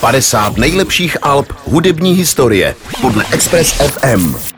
50 nejlepších alb hudební historie podle Express FM.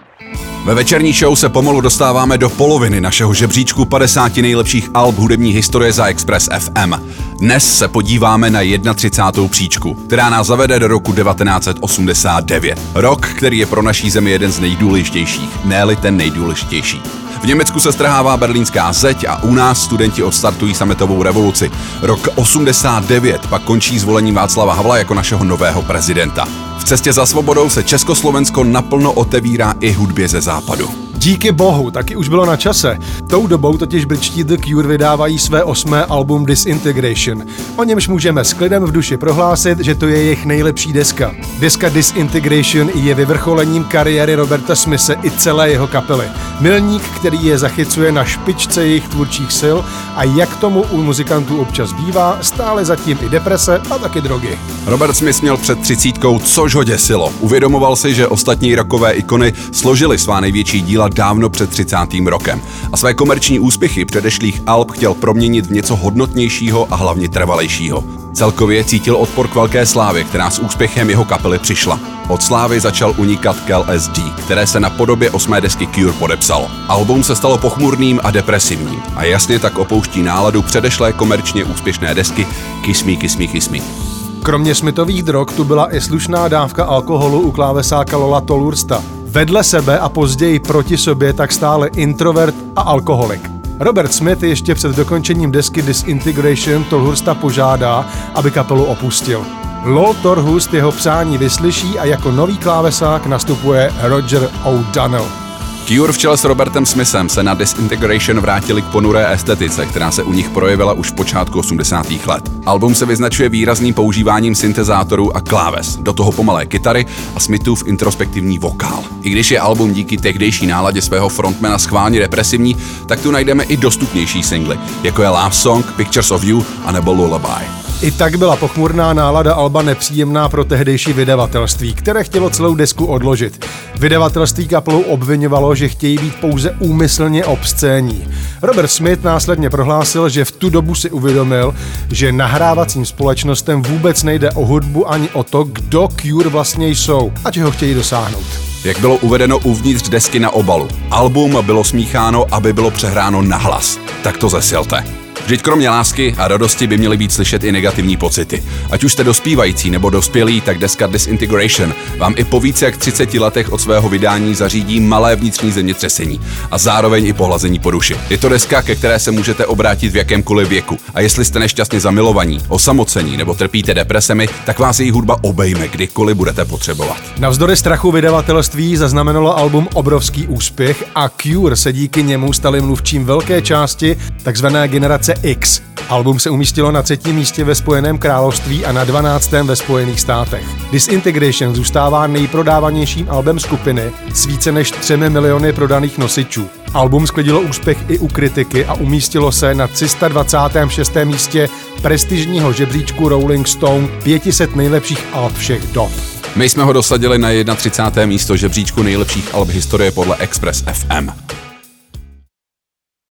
Ve večerní show se pomalu dostáváme do poloviny našeho žebříčku 50 nejlepších alb hudební historie za Express FM. Dnes se podíváme na 31. příčku, která nás zavede do roku 1989. Rok, který je pro naší zemi jeden z nejdůležitějších, ne ten nejdůležitější. V Německu se strhává berlínská zeď a u nás studenti odstartují sametovou revoluci. Rok 89 pak končí zvolením Václava Havla jako našeho nového prezidenta. V cestě za svobodou se Československo naplno otevírá i hudbě ze západu. Díky bohu, taky už bylo na čase. Tou dobou totiž britští The Cure vydávají své osmé album Disintegration. O němž můžeme s klidem v duši prohlásit, že to je jejich nejlepší deska. Deska Disintegration je vyvrcholením kariéry Roberta Smise i celé jeho kapely. Milník, který je zachycuje na špičce jejich tvůrčích sil a jak tomu u muzikantů občas bývá, stále zatím i deprese a taky drogy. Robert Smith měl před třicítkou, což ho děsilo. Uvědomoval si, že ostatní rokové ikony složili svá největší díla dávno před 30. rokem a své komerční úspěchy předešlých alb chtěl proměnit v něco hodnotnějšího a hlavně trvalejšího. Celkově cítil odpor k velké slávě, která s úspěchem jeho kapely přišla. Od slávy začal unikat Kel SD, které se na podobě osmé desky Cure podepsalo. Album se stalo pochmurným a depresivním a jasně tak opouští náladu předešlé komerčně úspěšné desky Kiss Me, Kiss Me, Kiss Me. Kromě smitových drog tu byla i slušná dávka alkoholu u klávesáka Lola Tolursta. Vedle sebe a později proti sobě tak stále introvert a alkoholik. Robert Smith ještě před dokončením desky Disintegration Tolhursta požádá, aby kapelu opustil. Lol Torhust jeho přání vyslyší a jako nový klávesák nastupuje Roger O'Donnell. Cure v čele s Robertem Smithem se na Disintegration vrátili k ponuré estetice, která se u nich projevila už v počátku 80. let. Album se vyznačuje výrazným používáním syntezátorů a kláves, do toho pomalé kytary a Smithův introspektivní vokál. I když je album díky tehdejší náladě svého frontmana schválně depresivní, tak tu najdeme i dostupnější singly, jako je Love Song, Pictures of You a nebo Lullaby. I tak byla pochmurná nálada Alba nepříjemná pro tehdejší vydavatelství, které chtělo celou desku odložit. Vydavatelství kapelu obvinovalo, že chtějí být pouze úmyslně obscénní. Robert Smith následně prohlásil, že v tu dobu si uvědomil, že nahrávacím společnostem vůbec nejde o hudbu ani o to, kdo Cure vlastně jsou a čeho chtějí dosáhnout. Jak bylo uvedeno uvnitř desky na obalu, album bylo smícháno, aby bylo přehráno na hlas. Tak to zesilte. Vždyť kromě lásky a radosti by měly být slyšet i negativní pocity. Ať už jste dospívající nebo dospělí, tak deska Disintegration vám i po více jak 30 letech od svého vydání zařídí malé vnitřní zemětřesení a zároveň i pohlazení po duši. Je to deska, ke které se můžete obrátit v jakémkoliv věku. A jestli jste nešťastně zamilovaní, osamocení nebo trpíte depresemi, tak vás její hudba obejme, kdykoliv budete potřebovat. Navzdory strachu vydavatelství zaznamenalo album obrovský úspěch a Cure se díky němu stali mluvčím velké části takzvané generace X. Album se umístilo na třetím místě ve Spojeném království a na 12. ve Spojených státech. Disintegration zůstává nejprodávanějším albem skupiny s více než 3 miliony prodaných nosičů. Album sklidilo úspěch i u kritiky a umístilo se na 326. místě prestižního žebříčku Rolling Stone 500 nejlepších alb všech dob. My jsme ho dosadili na 31. místo žebříčku nejlepších alb historie podle Express FM.